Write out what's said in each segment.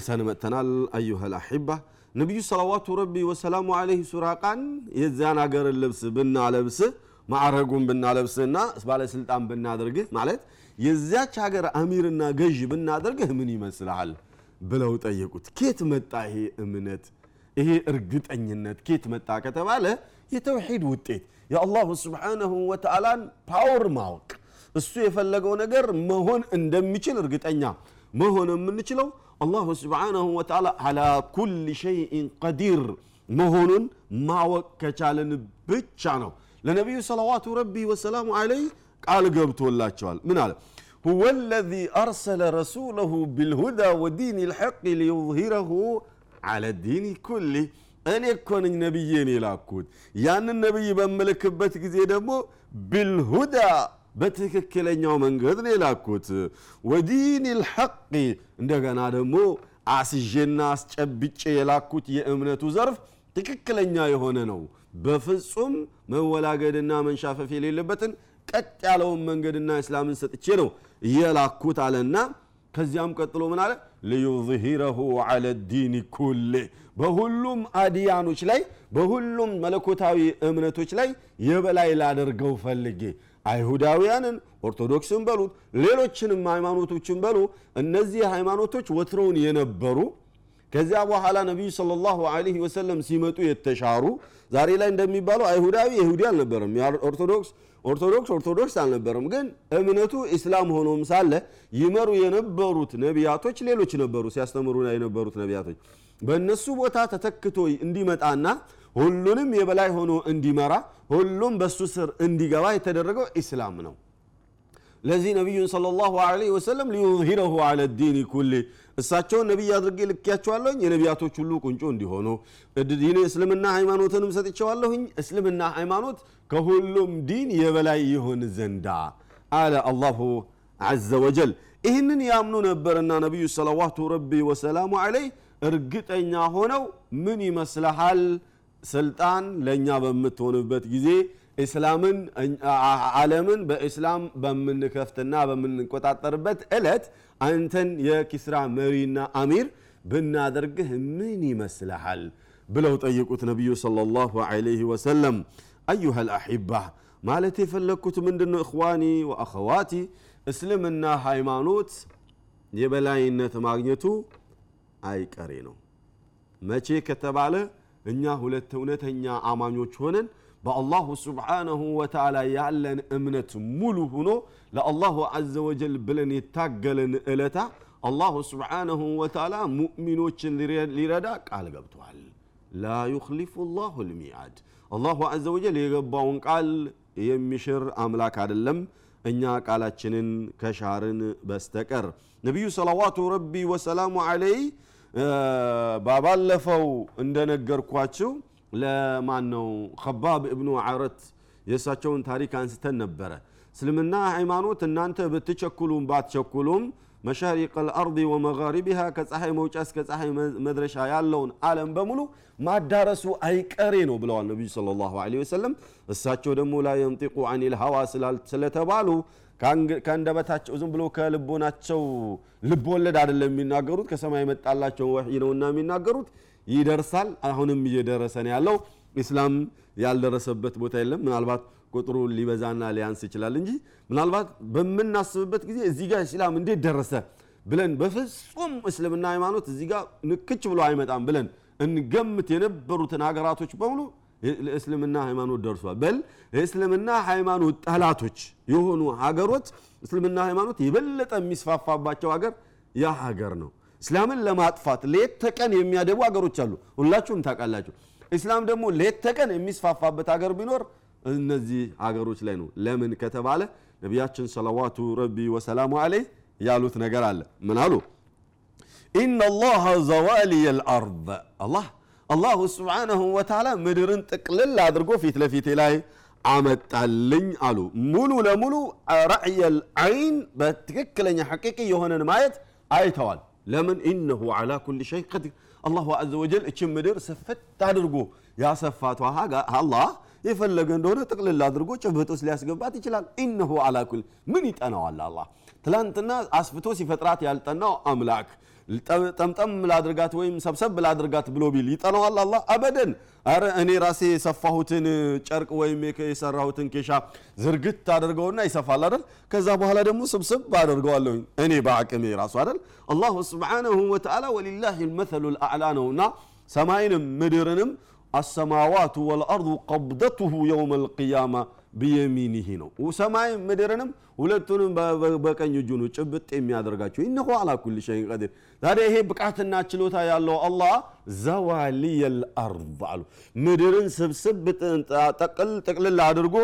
ተመልሰን መጥተናል። أيها الأحبة ነቢዩ صلوات ربي وسلامه عليه ሱራቃን የዚያን ሀገርን ልብስ ብናለብስ ማዕረጉን ብናለብስና ባለስልጣን ብናደርግህ ማለት የዚያች ሀገር አሚርና ገዥ ብናደርግህ ምን ይመስልሃል ብለው ጠየቁት። ኬት መጣ ይሄ እምነት ይሄ እርግጠኝነት ኬት መጣ ከተባለ የተውሒድ ውጤት የአላሁ سبحانه وتعالى ን power ማወቅ እሱ የፈለገው ነገር መሆን እንደሚችል እርግጠኛ መሆን የምንችለው አላሁ ስብሓነሁ ወተዓላ አላ ኩል ሸይኢን ቀዲር መሆኑን ማወቅ ከቻለን ብቻ ነው። ለነቢዩ ሰለዋቱ ረቢ ወሰላሙ አለይህ ቃል ገብቶላቸዋል። ምን አለ? ሁወ ለዚ አርሰለ ረሱለሁ ቢልሁዳ ወዲን ልሐቅ ሊዩዝሂረሁ አለ ዲን ኩሊ እኔ እኮ ነኝ ነቢዬን የላኩት ያንን ነቢይ በምልክበት ጊዜ ደግሞ ቢልሁዳ በትክክለኛው መንገድ ነው የላኩት። ወዲን ልሐቅ እንደገና ደግሞ አስዤና አስጨብጬ የላኩት የእምነቱ ዘርፍ ትክክለኛ የሆነ ነው። በፍጹም መወላገድና መንሻፈፍ የሌለበትን ቀጥ ያለውን መንገድና እስላምን ሰጥቼ ነው የላኩት አለና ከዚያም ቀጥሎ ምን አለ? ሊዩظሂረሁ ዐለ ዲን ኩሌ በሁሉም አድያኖች ላይ በሁሉም መለኮታዊ እምነቶች ላይ የበላይ ላደርገው ፈልጌ አይሁዳውያንን ኦርቶዶክስን በሉት ሌሎችንም ሃይማኖቶችን በሉ። እነዚህ ሃይማኖቶች ወትሮውን የነበሩ ከዚያ በኋላ ነቢዩ ሰለላሁ ዐለይሂ ወሰለም ሲመጡ የተሻሩ ዛሬ ላይ እንደሚባለው አይሁዳዊ ይሁዲ አልነበረም። ኦርቶዶክስ ኦርቶዶክስ ኦርቶዶክስ አልነበረም። ግን እምነቱ ኢስላም ሆኖም ሳለ ይመሩ የነበሩት ነቢያቶች ሌሎች ነበሩ ሲያስተምሩ የነበሩት ነቢያቶች በእነሱ ቦታ ተተክቶ እንዲመጣና ሁሉንም የበላይ ሆኖ እንዲመራ ሁሉም በሱ ስር እንዲገባ የተደረገው ኢስላም ነው። ለዚህ ነቢዩን صلى الله عليه وسلم ليظهره على الدين كله እሳቸውን ነቢይ አድርጌ ልኬያቸዋለሁኝ። የነቢያቶች ሁሉ ቁንጮ እንዲሆኑ ዲን እስልምና ሃይማኖትንም ሰጥቼዋለሁኝ። እስልምና ሃይማኖት ከሁሉም ዲን የበላይ ይሆን ዘንዳ አለ አላሁ عز وجل። ይህንን ያምኑ ነበርና ነቢዩ ሰለዋቱ ረቢ ወሰላሙ ዐለይህ እርግጠኛ ሆነው ምን ይመስልሃል ስልጣን ለእኛ በምትሆንበት ጊዜ እስላምን ዓለምን በእስላም በምንከፍትና በምንቆጣጠርበት ዕለት አንተን የኪስራ መሪና አሚር ብናደርግህ ምን ይመስልሃል? ብለው ጠየቁት ነቢዩ ሰለላሁ ዐለይሂ ወሰለም። አዩሃ ልአሒባ ማለት የፈለግኩት ምንድን ነው እኽዋኒ ወአኸዋቲ እስልምና ሃይማኖት የበላይነት ማግኘቱ አይቀሬ ነው። መቼ ከተባለ እኛ ሁለት እውነተኛ አማኞች ሆነን በአላሁ ስብሓነሁ ወተዓላ ያለን እምነት ሙሉ ሆኖ ለአላሁ አዘ ወጀል ብለን የታገለን እለታ አላሁ ስብሓነሁ ወተዓላ ሙእሚኖችን ሊረዳ ቃል ገብተዋል ላ ዩክሊፉ ላሁ ልሚዓድ። አላሁ አዘ ወጀል የገባውን ቃል የሚሽር አምላክ አይደለም። እኛ ቃላችንን ከሻርን በስተቀር ነቢዩ ሰለዋቱ ረቢ ወሰላሙ ዐለይህ ባባለፈው እንደነገርኳችሁ ለማን ነው ከባብ እብኑ ዓረት የእሳቸውን ታሪክ አንስተን ነበረ። እስልምና ሃይማኖት እናንተ ብትቸኩሉም ባትቸኩሉም መሻሪቅ ልአርض ወመጋሪቢሃ ከፀሐይ መውጫ እስከ ፀሐይ መድረሻ ያለውን አለም በሙሉ ማዳረሱ አይቀሬ ነው ብለዋል ነቢዩ ሰለላሁ ዐለይሂ ወሰለም። እሳቸው ደግሞ ላ የንጢቁ አን ልሀዋ ስለተባሉ ከአንደበታቸው ዝም ብሎ ከልቦናቸው ልብ ወለድ አይደለም የሚናገሩት ከሰማይ የመጣላቸው ወሕይ ነውና የሚናገሩት። ይደርሳል አሁንም እየደረሰ ነው ያለው። ኢስላም ያልደረሰበት ቦታ የለም። ምናልባት ቁጥሩ ሊበዛና ሊያንስ ይችላል እንጂ ምናልባት በምናስብበት ጊዜ እዚህ ጋር እስላም እንዴት ደረሰ ብለን በፍጹም እስልምና ሃይማኖት እዚህ ጋር ንክች ብሎ አይመጣም ብለን እንገምት የነበሩትን ሀገራቶች በሙሉ ለእስልምና ሃይማኖት ደርሷል። በል የእስልምና ሃይማኖት ጠላቶች የሆኑ ሀገሮች እስልምና ሃይማኖት የበለጠ የሚስፋፋባቸው ሀገር ያ ሀገር ነው። እስላምን ለማጥፋት ሌት ተቀን የሚያደቡ ሀገሮች አሉ። ሁላችሁም ታውቃላችሁ። እስላም ደግሞ ሌት ተቀን የሚስፋፋበት ሀገር ቢኖር እነዚህ ሀገሮች ላይ ነው። ለምን ከተባለ ነቢያችን ሰለዋቱ ረቢ ወሰላሙ አለይህ ያሉት ነገር አለ። ምን አሉ? ኢነ ላሀ ዘዋልየ ልአርض አላህ አላሁ ስብሓነሁ ወተዓላ ምድርን ጥቅልል አድርጎ ፊት ለፊቴ ላይ አመጣልኝ አሉ። ሙሉ ለሙሉ ራዕየል አይን በትክክለኛ ሐቂቂ የሆነን ማየት አይተዋል። ለምን? ኢነሁ ዓላ ኩል ሸይ ቀዲር አላሁ አዘ ወጀል እችን ምድር ስፍት አድርጎ ያሰፋቷ አላህ የፈለገ እንደሆነ ጥቅልል አድርጎ ጭብጥ ውስጥ ሊያስገባት ይችላል። ኢነሁ አላ ምን ይጠናዋል አላህ ትላንትና አስፍቶ ሲፈጥራት ያልጠናው አምላክ ጠምጠም ላድርጋት ወይም ሰብሰብ ላድርጋት ብሎ ቢል ይጠናዋል አላህ አበደን። አረ እኔ ራሴ የሰፋሁትን ጨርቅ ወይም የሰራሁትን ኬሻ ዝርግት አድርገውና ይሰፋል አይደል? ከዛ በኋላ ደግሞ ስብስብ አድርገዋለሁ እኔ በአቅሜ ራሱ አይደል? አላሁ ስብሓነሁ ወተዓላ ወሊላሂ ልመሰሉ ልአዕላ ነውና ሰማይንም ምድርንም አሰማዋቱ ወልአርዱ ቀብደቱሁ የውም ልቅያማ ቢየሚኒህ ነው። ሰማይ ምድርንም ሁለቱንም በቀኝ እጁ ነው ጭብጥ የሚያደርጋቸው። ኢነሁ አላ ኩል ሸይን ቀዲር። ታዲያ ይሄ ብቃትና ችሎታ ያለው አላህ ዘዋልየል አርድ አሉ ምድርን ስብስብ ጠቅል ጥቅልል አድርጎ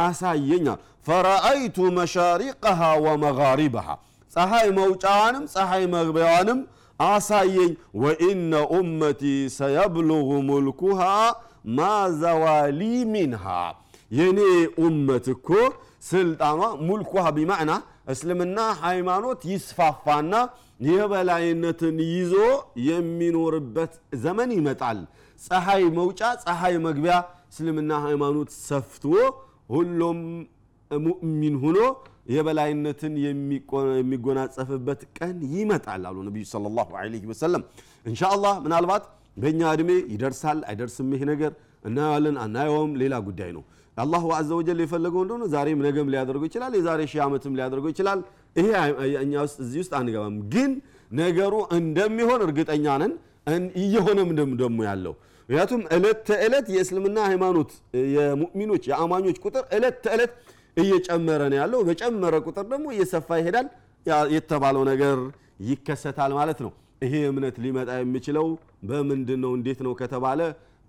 አሳየኛል። ፈረአይቱ መሻሪቀሃ ወመጋሪበሃ ፀሐይ መውጫዋንም ፀሐይ መግቢያዋንም አሳየኝ። ወኢነ ኡመቲ ሰየብሉጉ ሙልኩሃ ማ ዘዋሊ ሚንሃ የኔ ኡመት እኮ ስልጣኗ ሙልኩሃ ቢማዕና እስልምና ሃይማኖት ይስፋፋና የበላይነትን ይዞ የሚኖርበት ዘመን ይመጣል። ፀሐይ መውጫ ፀሐይ መግቢያ እስልምና ሃይማኖት ሰፍቶ ሁሉም ሙእሚን ሆኖ የበላይነትን የሚጎናጸፍበት ቀን ይመጣል አሉ ነቢዩ ሰለላሁ ዐለይሂ ወሰለም። እንሻአላህ ምናልባት በእኛ ዕድሜ ይደርሳል አይደርስም ይሄ ነገር እናየዋለን አናየውም፣ ሌላ ጉዳይ ነው። አላሁ አዘ ወጀል የፈለገው እንደሆነ ዛሬም ነገም ሊያደርገው ይችላል። የዛሬ ሺህ ዓመትም ሊያደርገው ይችላል። ይሄ እኛ ውስጥ እዚህ ውስጥ አንገባም። ግን ነገሩ እንደሚሆን እርግጠኛ ነን። እየሆነም ደግሞ ያለው ምክንያቱም ዕለት ተዕለት የእስልምና ሃይማኖት የሙእሚኖች የአማኞች ቁጥር ዕለት ተዕለት እየጨመረ ነው ያለው። በጨመረ ቁጥር ደግሞ እየሰፋ ይሄዳል። የተባለው ነገር ይከሰታል ማለት ነው። ይሄ እምነት ሊመጣ የሚችለው በምንድን ነው እንዴት ነው ከተባለ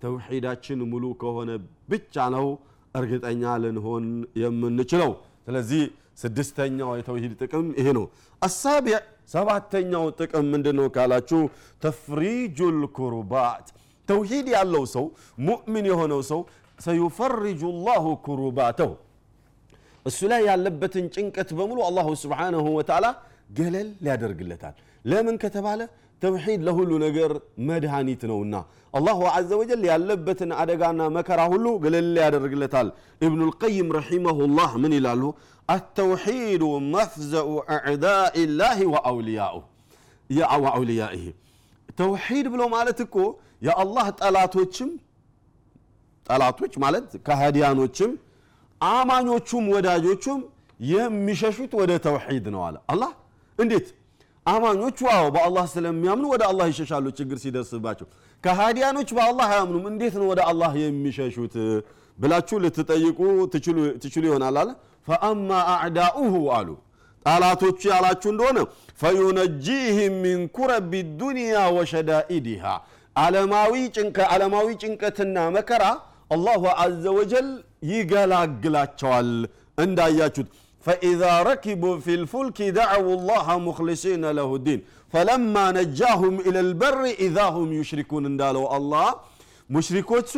ተውሒዳችን ሙሉ ከሆነ ብቻ ነው እርግጠኛ ልንሆን የምንችለው። ስለዚህ ስድስተኛው የተውሂድ ጥቅም ይሄ ነው። አሳቢዕ ሰባተኛው ጥቅም ምንድን ነው ካላችሁ ተፍሪጁል ኩሩባት ተውሂድ ያለው ሰው ሙእሚን የሆነው ሰው ሰዩፈርጁ ላሁ ኩሩባተሁ እሱ ላይ ያለበትን ጭንቀት በሙሉ አላሁ ስብሓነሁ ወተዓላ ገለል ያደርግለታል። ለምን ከተባለ ተውሒድ ለሁሉ ነገር መድኃኒት ነውና አላሁ ዐዘ ወጀል ያለበትን አደጋና መከራ ሁሉ ገለል ያደርግለታል። ኢብኑ ልቀይም ረሒመሁላህ ምን ይላሉ? አተውሒዱ መፍዘኡ አዕዳኢ ላህ ወአውልያኢህ ተውሒድ ብሎ ማለት እኮ የአላህ ጠላቶችም ጠላቶች ማለት ከሃዲያኖችም አማኞቹም ወዳጆቹም የሚሸሹት ወደ ተውሒድ ነው አለ አላህ። እንዴት አማኞቹ ዋው በአላህ ስለሚያምኑ ወደ አላህ ይሸሻሉ ችግር ሲደርስባቸው። ከሃዲያኖች በአላህ አያምኑም እንዴት ነው ወደ አላህ የሚሸሹት ብላችሁ ልትጠይቁ ትችሉ ይሆናል አለ። ፈአማ አዕዳኡሁ አሉ ጠላቶቹ ያላችሁ እንደሆነ فينجيهم من كرب الدنيا وشدائدها ዓለማዊ ጭንቀትና መከራ አላሁ عز وجل ይገላግላቸዋል። እንዳያችሁት فإذا ركبوا في الفلك دعوا الله مخلصين له الدين فلما نجاهم إلى البر إذا هم يشركون እንዳለው አላህ ሙሽሪኮቹ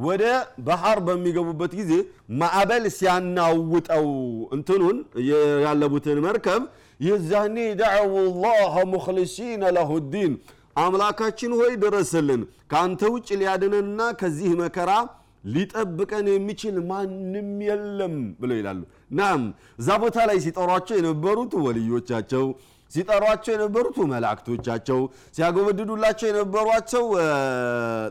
ወደ ባህር በሚገቡበት ጊዜ ማዕበል ሲያናውጠው እንትኑን ያለቡትን መርከብ የዛኔ ደዕው ላህ ሙክሊሲነ ለሁ ዲን አምላካችን ሆይ ድረስልን፣ ከአንተ ውጭ ሊያድነንና ከዚህ መከራ ሊጠብቀን የሚችል ማንም የለም ብለው ይላሉ። ናም እዛ ቦታ ላይ ሲጠሯቸው የነበሩት ወልዮቻቸው፣ ሲጠሯቸው የነበሩት መላእክቶቻቸው፣ ሲያጎበድዱላቸው የነበሯቸው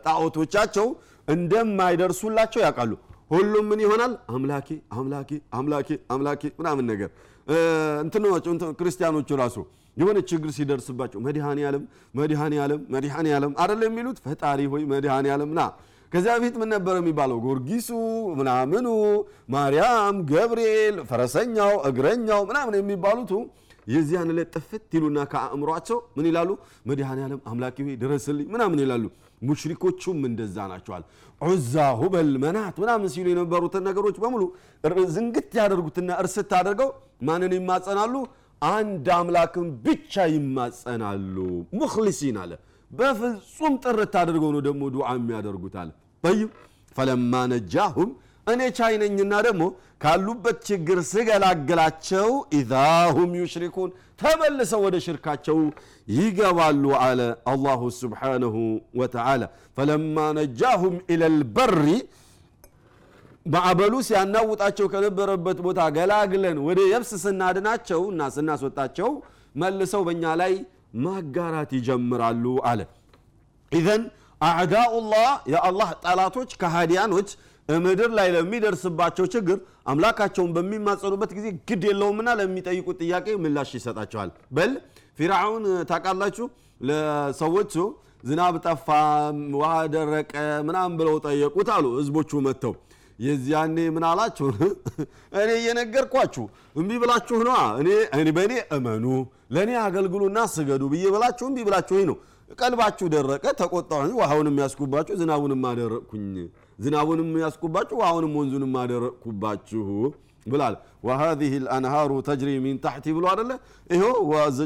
ጣዖቶቻቸው እንደማይደርሱላቸው ያውቃሉ። ሁሉም ምን ይሆናል? አምላኬ አምላኬ አምላኬ አምላኬ ምናምን ነገር እንትናቸው ክርስቲያኖቹ ራሱ የሆነ ችግር ሲደርስባቸው መድኃኔ ዓለም መድኃኔ ዓለም መድኃኔ ዓለም አይደለም የሚሉት ፈጣሪ ሆይ መድኃኔ ዓለም ና ከዚያ በፊት ምን ነበር የሚባለው? ጎርጊሱ ምናምኑ፣ ማርያም፣ ገብርኤል፣ ፈረሰኛው፣ እግረኛው ምናምን የሚባሉቱ የዚያን ዕለት ጥፍት ይሉና ከአእምሯቸው ምን ይላሉ? መድኃኔ ዓለም አምላኪ ሆይ ድረስልኝ ምናምን ይላሉ። ሙሽሪኮቹም እንደዛ ናቸዋል። ዑዛ፣ ሁበል፣ መናት ምናምን ሲሉ የነበሩትን ነገሮች በሙሉ ዝንግት ያደርጉትና እርስት አድርገው ማንን ይማጸናሉ? አንድ አምላክን ብቻ ይማጸናሉ። ሙክሊሲን አለ በፍጹም ጥርት አድርገው ነው ደግሞ ዱዓ የሚያደርጉት አለ። ጠይብ ፈለማ ነጃሁም እኔ ቻይነኝና ደግሞ ካሉበት ችግር ስገላግላቸው ኢዛ ሁም ዩሽሪኩን ተመልሰው ወደ ሽርካቸው ይገባሉ አለ አላሁ ስብሓነሁ ወተዓላ። ፈለማ ነጃሁም ኢለል በሪ ማዕበሉ ሲያናውጣቸው ከነበረበት ቦታ ገላግለን ወደ የብስ ስናድናቸው እና ስናስወጣቸው መልሰው በእኛ ላይ ማጋራት ይጀምራሉ አለ። ኢዘን አዕዳኡላህ የአላህ ጠላቶች ከሃዲያኖች ምድር ላይ ለሚደርስባቸው ችግር አምላካቸውን በሚማጸኑበት ጊዜ ግድ የለውምና ለሚጠይቁት ጥያቄ ምላሽ ይሰጣቸዋል። በል ፊርዓውን ታውቃላችሁ? ለሰዎቹ ዝናብ ጠፋ ውሃ ደረቀ ምናም ብለው ጠየቁት አሉ። ህዝቦቹ መጥተው የዚያኔ ምን አላችሁ? እኔ እየነገርኳችሁ እምቢ ብላችሁ ነዋ። እኔ በእኔ እመኑ ለእኔ አገልግሉና ስገዱ ብዬ ብላችሁ እምቢ ብላችሁ ነው። ቀልባችሁ ደረቀ ተቆጣሁኝ። ውሃውንም ያስኩባችሁ ዝናቡንም አደረቅኩኝ። ዝናቡንም ያስኩባችሁ ውሃውንም ወንዙንም አደረቅኩባችሁ ብላል ወሀዚህ ልአንሃሩ ተጅሪ ሚን ታሕቲ ብሎ አደለ ይሆ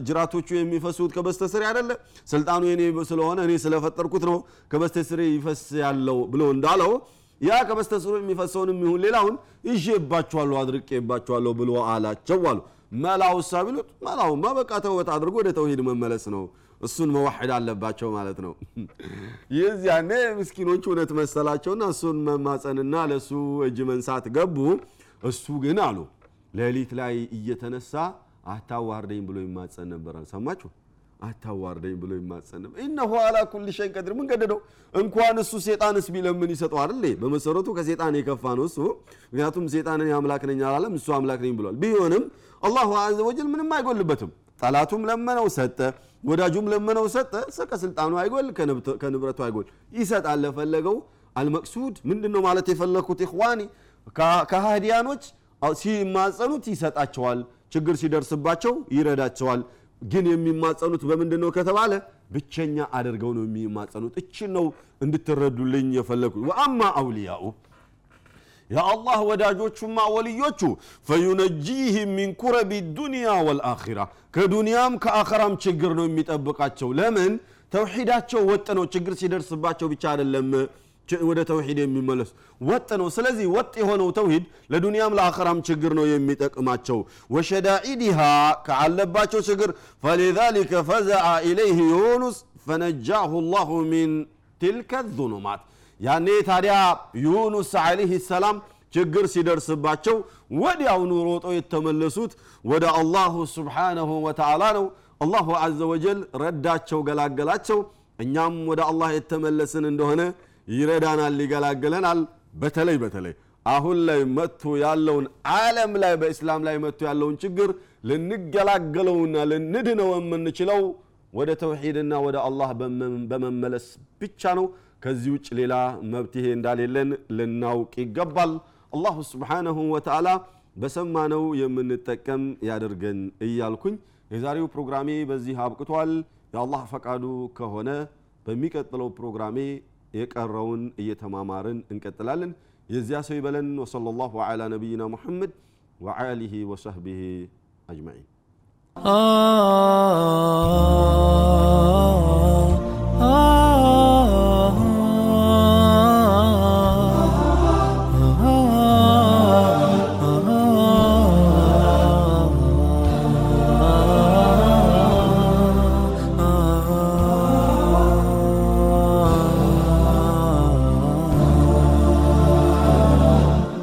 ጅራቶቹ የሚፈሱት ከበስተስሬ አደለ ስልጣኑ የኔ ስለሆነ እኔ ስለፈጠርኩት ነው ከበስተስሬ ይፈስ ያለው ብሎ እንዳለው ያ ከበስተስሩ የሚፈሰውን ይሁን ሌላውን ይዤባችኋለሁ አድርቄባችኋለሁ ብሎ አላቸው አሉ። መላው ሳ ቢሉት መላውማ በቃ ተውበት አድርጎ ወደ ተውሂድ መመለስ ነው። እሱን መዋሕድ አለባቸው ማለት ነው። የዚያኔ ምስኪኖች እውነት መሰላቸውና እሱን መማፀንና ለእሱ እጅ መንሳት ገቡ። እሱ ግን አሉ ሌሊት ላይ እየተነሳ አታዋርደኝ ብሎ ይማፀን ነበር ሰማችሁ አታዋርደኝ ብሎ ነበር إنه على كل شيء قدير ምን ገደደው? እንኳን እሱ ሴጣንስ ቢለምን ይሰጠው አይደል በመሰረቱ ከሴጣን የከፋ ነው እሱ። ምክንያቱም ሴጣንን አምላክ ነኝ አላለም እሱ አምላክ ነኝ ብሏል። ቢሆንም አላሁ عز وجل ምንም አይጎልበትም። ጠላቱም ለመነው ሰጠ። ወዳጁም ለመነው ሰጠ። ከስልጣኑ አይጎል ከንብረቱ አይጎል። ይሰጣል ለፈለገው። አልመቅሱድ ምንድን ነው ማለት የፈለግኩት ኢኽዋኒ ከሃዲያኖች ሲማጸኑት ይሰጣቸዋል። ችግር ሲደርስባቸው ይረዳቸዋል ግን የሚማጸኑት በምንድን ነው ከተባለ ብቸኛ አድርገው ነው የሚማጸኑት። እችን ነው እንድትረዱልኝ የፈለግኩት ወአማ አውልያኡ የአላህ ወዳጆቹማ ወልዮቹ ፈዩነጂህም ሚን ኩረቢ ዱንያ ወልአኺራ ከዱንያም ከአኸራም ችግር ነው የሚጠብቃቸው። ለምን? ተውሒዳቸው ወጥ ነው። ችግር ሲደርስባቸው ብቻ አይደለም ወደ ተውሂድ የሚመለሱ ወጥ ነው። ስለዚህ ወጥ የሆነው ተውሂድ ለዱንያም ለአኸራም ችግር ነው የሚጠቅማቸው። ወሸዳኢዲሃ ከአለባቸው ችግር ፈሊዛሊከ ፈዘአ ኢለይህ ዩኑስ ፈነጃሁ ላሁ ሚን ትልከ ዙኑማት። ያኔ ታዲያ ዩኑስ ዓለይህ ሰላም ችግር ሲደርስባቸው ወዲያውኑ ሮጦ የተመለሱት። ወደ አላሁ ስብሓነሁ ወተዓላ ነው አላሁ አዘ ወጀል ረዳቸው ገላገላቸው። እኛም ወደ አላህ የተመለስን እንደሆነ ይረዳናል ይገላግለናል። በተለይ በተለይ አሁን ላይ መጥቶ ያለውን ዓለም ላይ በእስላም ላይ መጥቶ ያለውን ችግር ልንገላገለውና ልንድነው የምንችለው ወደ ተውሒድና ወደ አላህ በመመለስ ብቻ ነው። ከዚህ ውጭ ሌላ መብትሄ እንዳሌለን ልናውቅ ይገባል። አላሁ ስብሓነሁ ወተዓላ በሰማነው የምንጠቀም ያደርገን እያልኩኝ የዛሬው ፕሮግራሜ በዚህ አብቅቷል። የአላህ ፈቃዱ ከሆነ በሚቀጥለው ፕሮግራሜ የቀረውን እየተማማርን እንቀጥላለን የዚያ ሰው ይበለን ወሰለ ላሁ ዐላ ነቢይና ሙሐመድ ወአሊህ ወሰህቢህ አጅማዒን